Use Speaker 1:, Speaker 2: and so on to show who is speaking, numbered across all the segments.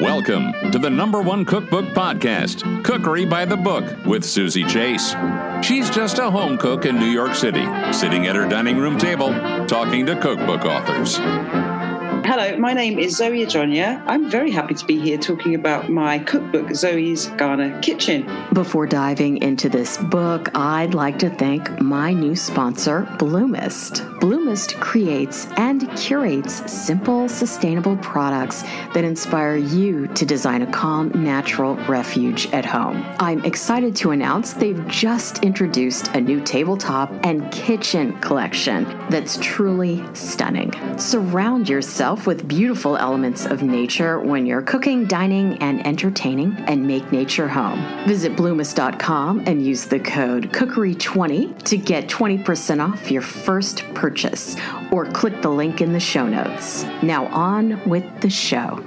Speaker 1: Welcome to the number one cookbook podcast, Cookery by the Book, with Susie Chase. She's just a home cook in New York City, sitting at her dining room table, talking to cookbook authors.
Speaker 2: Hello, my name is Zoe Adjonyoh. I'm very happy to be here talking about my cookbook, Zoe's Ghana Kitchen.
Speaker 3: Before diving into this book, I'd like to thank my new sponsor, Bloomist. Bloomist creates and curates simple, sustainable products that inspire you to design a calm, natural refuge at home. I'm excited to announce they've just introduced a new tabletop and kitchen collection that's truly stunning. Surround yourself with beautiful elements of nature when you're cooking, dining, and entertaining, and make nature home. Visit bloomist.com and use the code COOKERY20 to get 20% off your first purchase, or click the link in the show notes. Now, on with the show.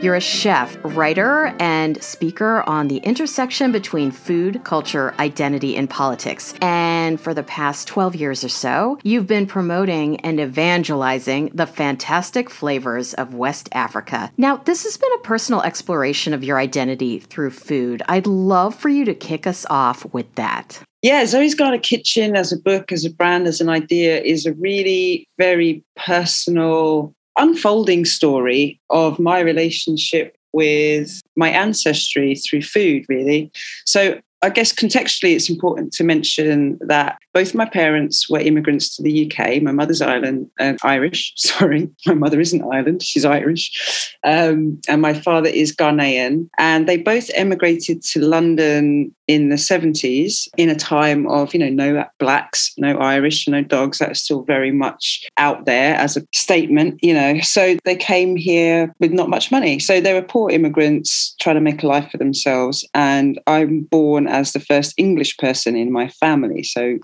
Speaker 3: You're a chef, writer, and speaker on the intersection between food, culture, identity, and politics. And for the past 12 years or so, you've been promoting and evangelizing the fantastic flavors of West Africa. Now, this has been a personal exploration of your identity through food. I'd love for you to kick us off with that.
Speaker 2: Yeah, Zoe's Ghana Kitchen as a book, as a brand, as an idea is a really very personal unfolding story of my relationship with my ancestry through food, really. So I guess contextually, it's important to mention that both my parents were immigrants to the UK. My mother's Ireland, uh, Irish. Sorry, my mother isn't Ireland; she's Irish, um, and my father is Ghanaian. And they both emigrated to London in the 70s in a time of you know no blacks no irish no dogs. That was still very much out there as a statement you know. So they came here with not much money. So they were poor immigrants trying to make a life for themselves. And i'm born as the first english person in my family. So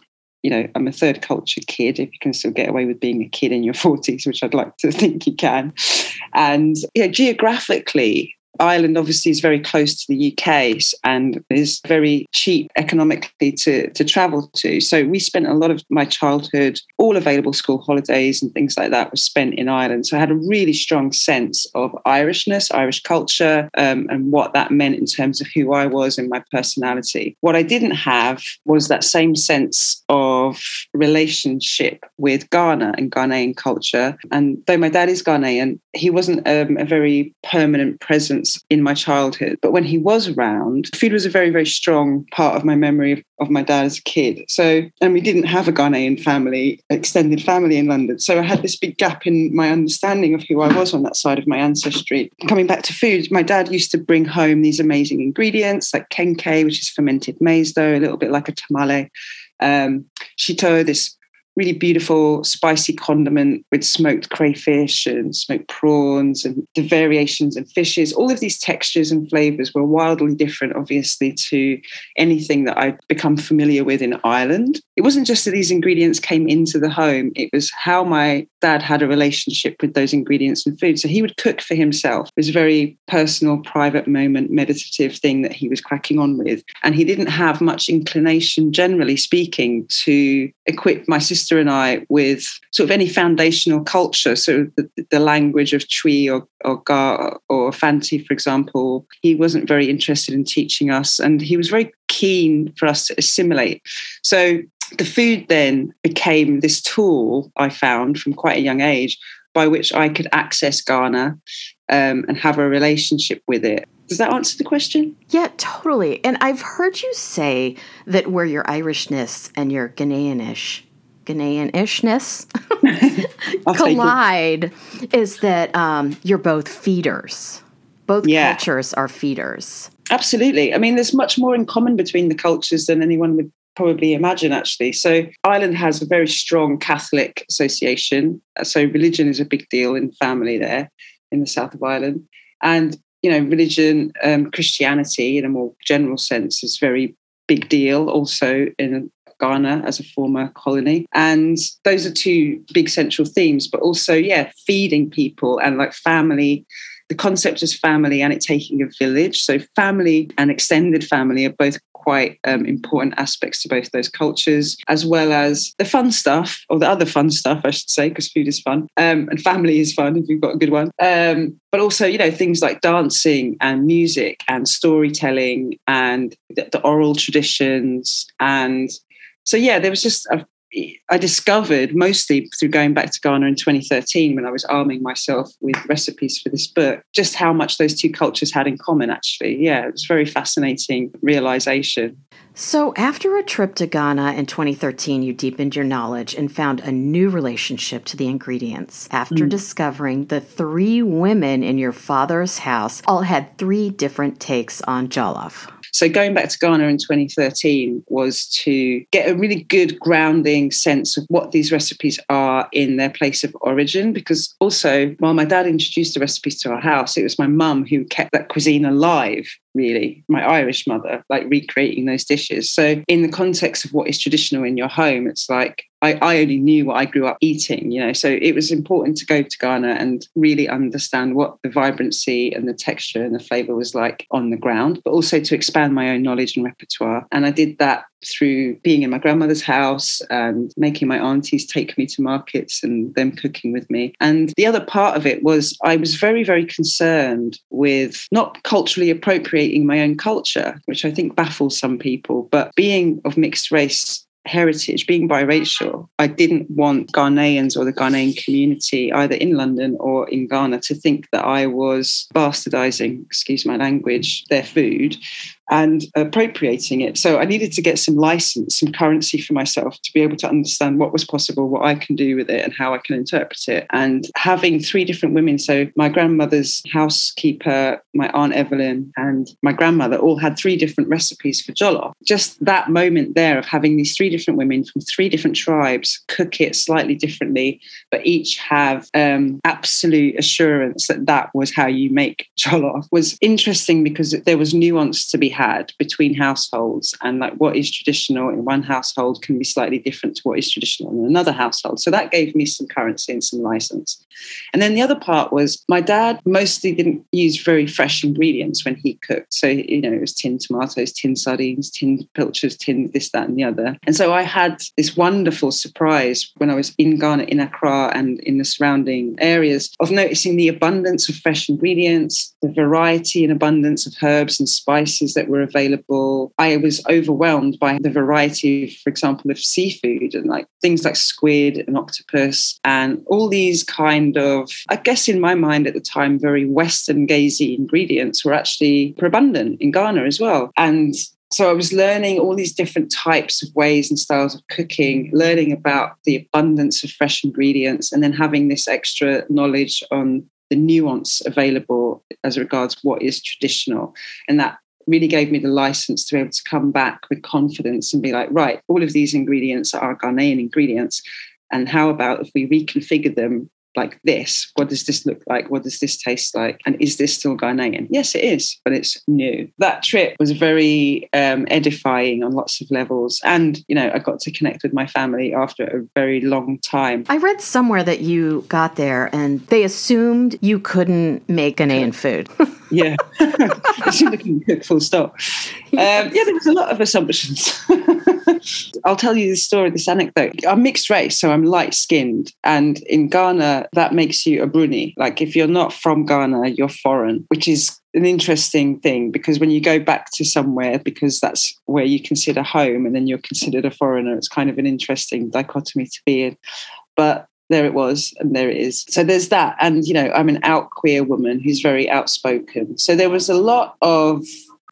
Speaker 2: you know, I'm a third culture kid, if you can still get away with being a kid in your 40s, which I'd like to think you can. And know, geographically, Ireland obviously is very close to the UK and is very cheap economically to, to travel to. So we spent a lot of my childhood, all available school holidays and things like that was spent in Ireland. So I had a really strong sense of Irishness, Irish culture, um, and what that meant in terms of who I was and my personality. What I didn't have was that same sense of relationship with Ghana and Ghanaian culture. And though my dad is Ghanaian, he wasn't um, a very permanent presence in my childhood. But when he was around, food was a very, very strong part of my memory of, of my dad as a kid. So, and we didn't have a Ghanaian family, extended family in London. So I had this big gap in my understanding of who I was on that side of my ancestry. Coming back to food, my dad used to bring home these amazing ingredients like kenkey, which is fermented maize dough, a little bit like a tamale. Um, shito, this really beautiful spicy condiment with smoked crayfish and smoked prawns and the variations in fishes. All of these textures and flavors were wildly different, obviously, to anything that I'd become familiar with in Ireland. It wasn't just that these ingredients came into the home, it was how my dad had a relationship with those ingredients and food. So he would cook for himself. It was a very personal, private moment, meditative thing that he was cracking on with. And he didn't have much inclination, generally speaking, to equip my sister and I with sort of any foundational culture, so the, the language of Twi or or Ga or Fanti, for example. He wasn't very interested in teaching us, and he was very keen for us to assimilate. So the food then became this tool I found from quite a young age by which I could access Ghana um, and have a relationship with it. Does that answer the question?
Speaker 3: Yeah, totally. And I've heard you say that where your Irishness and your Ghanaianish Ghanaian ishness collide is that um, you're both feeders. Both yeah. cultures are feeders.
Speaker 2: Absolutely. I mean, there's much more in common between the cultures than anyone would probably imagine, actually. So, Ireland has a very strong Catholic association. So, religion is a big deal in family there in the south of Ireland. And, you know, religion, um, Christianity in a more general sense is very big deal also in Ghana as a former colony. And those are two big central themes, but also, yeah, feeding people and like family. The concept is family and it taking a village. So, family and extended family are both quite um, important aspects to both those cultures, as well as the fun stuff, or the other fun stuff, I should say, because food is fun um, and family is fun if you've got a good one. Um, but also, you know, things like dancing and music and storytelling and the, the oral traditions. And so, yeah, there was just a I discovered mostly through going back to Ghana in 2013 when I was arming myself with recipes for this book, just how much those two cultures had in common, actually. Yeah, it was very fascinating realization.
Speaker 3: So, after a trip to Ghana in 2013, you deepened your knowledge and found a new relationship to the ingredients. After mm. discovering the three women in your father's house all had three different takes on jollof.
Speaker 2: So going back to Ghana in 2013 was to get a really good grounding sense of what these recipes are in their place of origin. Because also, while my dad introduced the recipes to our house, it was my mum who kept that cuisine alive really, my Irish mother, like recreating those dishes. So, in the context of what is traditional in your home, it's like I, I, only knew what I grew up eating, you know. So it was important to go to Ghana and really understand what the vibrancy and the texture and the flavor was like on the ground, but also to expand my own knowledge and repertoire. And I did that through being in my grandmother's house and making my aunties take me to markets and them cooking with me. And the other part of it was I was very, very concerned with not culturally appropriating my own culture, which I think baffles some people, but being of mixed race heritage, being biracial, I didn't want Ghanaians or the Ghanaian community, either in London or in Ghana, to think that I was bastardizing, excuse my language, their food and appropriating it. So I needed to get some license, some currency for myself to be able to understand what was possible, what I can do with it, and how I can interpret it. And having three different women, so my grandmother's housekeeper, my aunt Evelyn, and my grandmother all had three different recipes for jollof. Just that moment there of having these three different women from three different tribes cook it slightly differently, but each have um, absolute assurance that that was how you make jollof was interesting because there was nuance to be had between households and like what is traditional in one household can be slightly different to what is traditional in another household. So that gave me some currency and some license. And then the other part was my dad mostly didn't use very fresh ingredients when he cooked. So, you know, it was tinned tomatoes, tinned sardines, tinned pilchards, tinned this, that, and the other. And so I had this wonderful surprise when I was in Ghana, in Accra, and in the surrounding areas of noticing the abundance of fresh ingredients, the variety and abundance of herbs and spices that that were available. I was overwhelmed by the variety, for example, of seafood and like things like squid and octopus and all these kind of, I guess in my mind at the time, very Western gazy ingredients were actually abundant in Ghana as well. And so I was learning all these different types of ways and styles of cooking, learning about the abundance of fresh ingredients, and then having this extra knowledge on the nuance available as regards what is traditional. And that really gave me the license to be able to come back with confidence and be like, right, all of these ingredients are Ghanaian ingredients. And how about if we reconfigure them like this? What does this look like? What does this taste like? And is this still Ghanaian? Yes, it is, but it's new. That trip was very um, edifying on lots of levels. And, you know, I got to connect with my family after a very long time.
Speaker 3: I read somewhere that you got there and they assumed you couldn't make Ghanaian food.
Speaker 2: yeah. I couldn't cook full stop. Um, yeah, there was a lot of assumptions. I'll tell you this story, this anecdote. I'm mixed race, so I'm light skinned. And in Ghana, that makes you a Bruni. Like if you're not from Ghana, you're foreign, which is an interesting thing because when you go back to somewhere, because that's where you consider home and then you're considered a foreigner, it's kind of an interesting dichotomy to be in. But there it was and there it is so there's that and you know i'm an out queer woman who's very outspoken so there was a lot of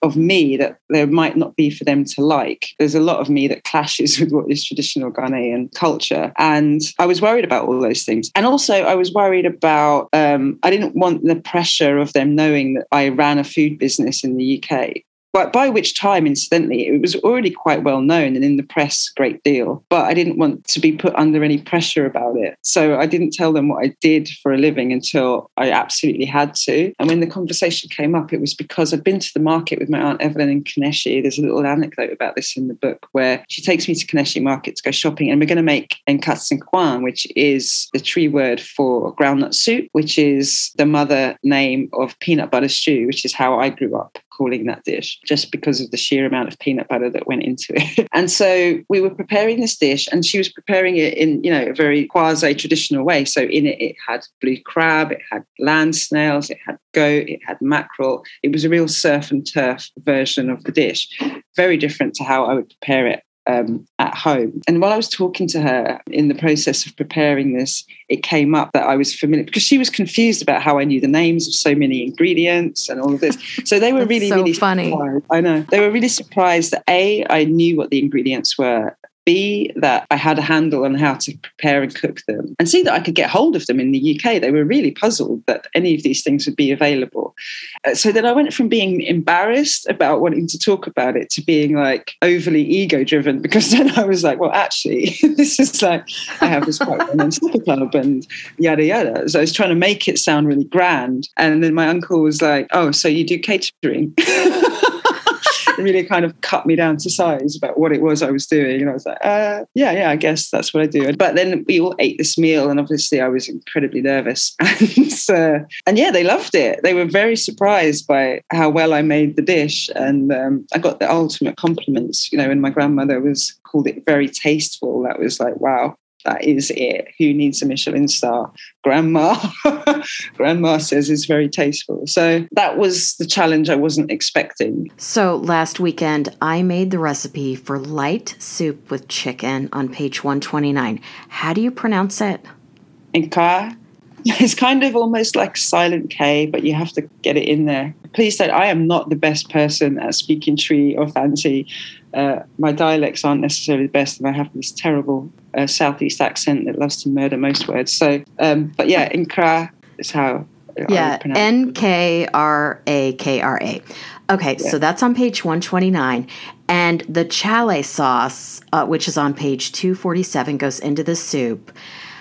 Speaker 2: of me that there might not be for them to like. There's a lot of me that clashes with what is traditional Ghanaian culture. And I was worried about all those things. And also, I was worried about, um, I didn't want the pressure of them knowing that I ran a food business in the UK but by which time, incidentally, it was already quite well known and in the press a great deal. But I didn't want to be put under any pressure about it. So I didn't tell them what I did for a living until I absolutely had to. And when the conversation came up, it was because I'd been to the market with my Aunt Evelyn in Kaneshie. There's a little anecdote about this in the book where she takes me to Kaneshie Market to go shopping, and we're going to make nkatenkwan, which is the Twi word for groundnut soup, which is the mother name of peanut butter stew, which is how I grew up. Calling that dish just because of the sheer amount of peanut butter that went into it. and so we were preparing this dish, and she was preparing it in, you know, a very quasi traditional way. So in it, it had blue crab, it had land snails, it had goat, it had mackerel. It was a real surf and turf version of the dish, very different to how I would prepare it um, at home. And while I was talking to her in the process of preparing this, it came up that I was familiar because she was confused about how I knew the names of so many ingredients and all of this. So they were really,
Speaker 3: so
Speaker 2: really
Speaker 3: funny.
Speaker 2: Surprised. I know they were really surprised that a I knew what the ingredients were, B, that I had a handle on how to prepare and cook them, and C, that I could get hold of them in the UK. They were really puzzled that any of these things would be available. Uh, so then I went from being embarrassed about wanting to talk about it to being like overly ego driven because then I was like, well, actually, this is like, I have this quite well supper club and yada yada. So I was trying to make it sound really grand. And then my uncle was like, oh, so you do catering? Really kind of cut me down to size about what it was I was doing. And I was like, uh, yeah, yeah, I guess that's what I do. But then we all ate this meal, and obviously I was incredibly nervous. and, uh, and yeah, they loved it. They were very surprised by how well I made the dish. And um, I got the ultimate compliments, you know, when my grandmother was called it very tasteful. That was like, wow, that is it. Who needs a Michelin star? Grandma. Grandma says it's very tasteful. So that was the challenge I wasn't expecting.
Speaker 3: So last weekend, I made the recipe for light soup with chicken on page 129. How do you pronounce it?
Speaker 2: Inka. It's kind of almost like silent K, but you have to get it in there. Please don't. I am not the best person at speaking Twi or Fanti. Uh, my dialects aren't necessarily the best, and I have this terrible uh, southeast accent that loves to murder most words. So, um, but yeah, Nkra is how.
Speaker 3: Yeah, N K R A K R A. Okay, yeah. so that's on page 129. And the chale sauce, uh, which is on page 247, goes into the soup.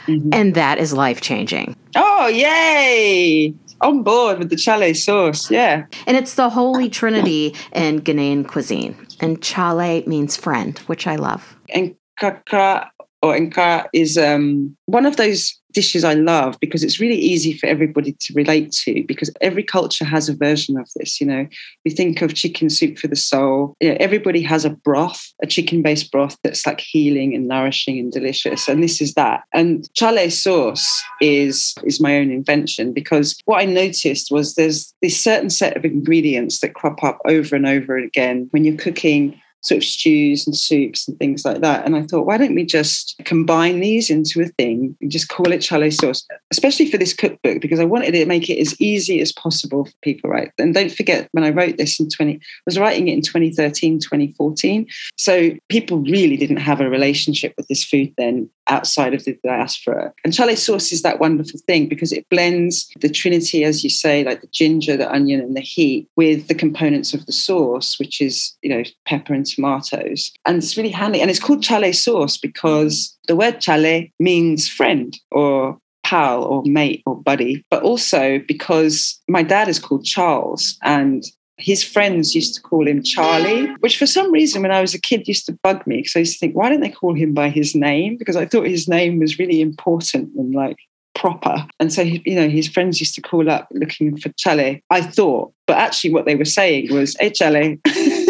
Speaker 3: Mm-hmm. And that is life changing.
Speaker 2: Oh, yay! On board with the chale sauce, yeah.
Speaker 3: And it's the holy trinity in Ghanaian cuisine. And chale means friend, which I love.
Speaker 2: And kakra or enka is um, one of those dishes I love because it's really easy for everybody to relate to because every culture has a version of this. You know, we think of chicken soup for the soul. You know, everybody has a broth, a chicken-based broth that's like healing and nourishing and delicious, and this is that. And chale sauce is is my own invention because what I noticed was there's this certain set of ingredients that crop up over and over again when you're cooking sort of stews and soups and things like that. And I thought, why don't we just combine these into a thing and just call it chale sauce, especially for this cookbook, because I wanted to make it as easy as possible for people, right? And don't forget, when I wrote this in 20, I was writing it in 2013, 2014. So people really didn't have a relationship with this food then outside of the diaspora. And chale sauce is that wonderful thing because it blends the trinity, as you say, like the ginger, the onion, and the heat, with the components of the sauce, which is, you know, pepper and tomatoes. And it's really handy. And it's called chale sauce because the word chale means friend or pal or mate or buddy, but also because my dad is called Charles and his friends used to call him Charlie, which for some reason when I was a kid used to bug me because I used to think, why don't they call him by his name? Because I thought his name was really important and like proper. And so, you know, his friends used to call up looking for Chale, I thought. But actually, what they were saying was, hey, Chale.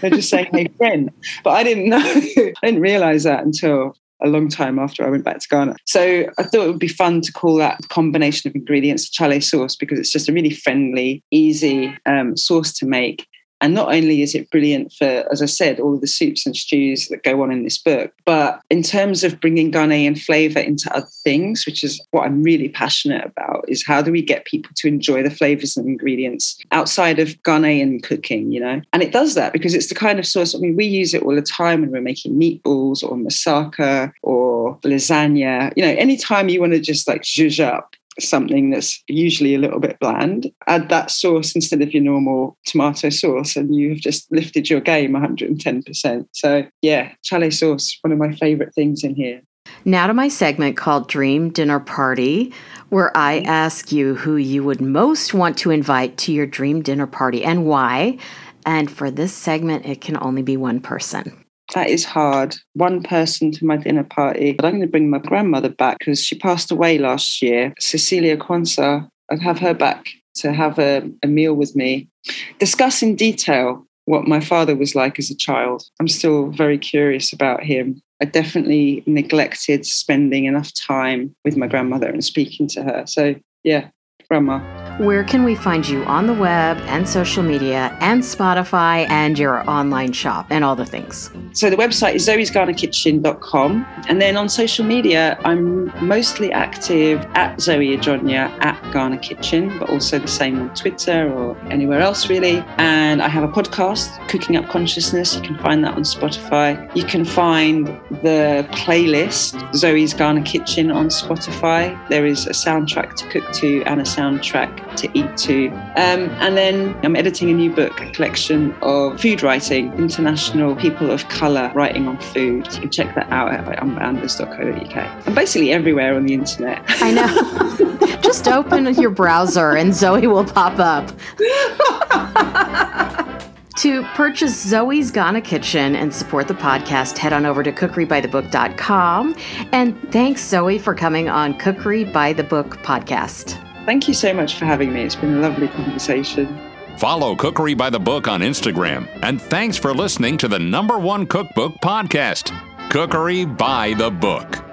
Speaker 2: They're just saying, hey, friend. But I didn't know, I didn't realize that until a long time after I went back to Ghana. So I thought it would be fun to call that combination of ingredients chale sauce because it's just a really friendly, easy um, sauce to make. And not only is it brilliant for, as I said, all the soups and stews that go on in this book, but in terms of bringing Ghanaian flavor into other things, which is what I'm really passionate about, is how do we get people to enjoy the flavors and ingredients outside of Ghanaian cooking, you know? And it does that because it's the kind of sauce, I mean, we use it all the time when we're making meatballs or moussaka or lasagna. You know, anytime you want to just like zhuzh up something that's usually a little bit bland, add that sauce instead of your normal tomato sauce, and you've just lifted your game 110%. So, yeah, chale sauce, one of my favorite things in here.
Speaker 3: Now to my segment called Dream Dinner Party, where I ask you who you would most want to invite to your dream dinner party and why. And for this segment, it can only be one person
Speaker 2: that is hard. One person to my dinner party, but I'm going to bring my grandmother back because she passed away last year. Cecilia Kwanzaa. I'd have her back to have a, a meal with me, discuss in detail what my father was like as a child. I'm still very curious about him. I definitely neglected spending enough time with my grandmother and speaking to her. So, yeah, grandma.
Speaker 3: Where can we find you on the web and social media and Spotify and your online shop and all the things?
Speaker 2: So the website is zoe'sghana And then on social media, I'm mostly active at Zoe Adjonyoh at Ghana Kitchen, but also the same on Twitter or anywhere else really. And I have a podcast, Cooking Up Consciousness. You can find that on Spotify. You can find the playlist, Zoe's Ghana Kitchen on Spotify. There is a soundtrack to cook to and a soundtrack to eat to. Um, and then I'm editing a new book, a collection of food writing, international people of colour writing on food. You can check that out at unbounders.co.uk. I'm basically everywhere on the internet.
Speaker 3: I know. Just open your browser and Zoe will pop up. To purchase Zoe's Ghana Kitchen and support the podcast, head on over to cookerybythebook.com. And thanks, Zoe, for coming on Cookery by the Book podcast.
Speaker 2: Thank you so much for having me. It's been a lovely conversation.
Speaker 1: Follow Cookery by the Book on Instagram. And thanks for listening to the number one cookbook podcast, Cookery by the Book.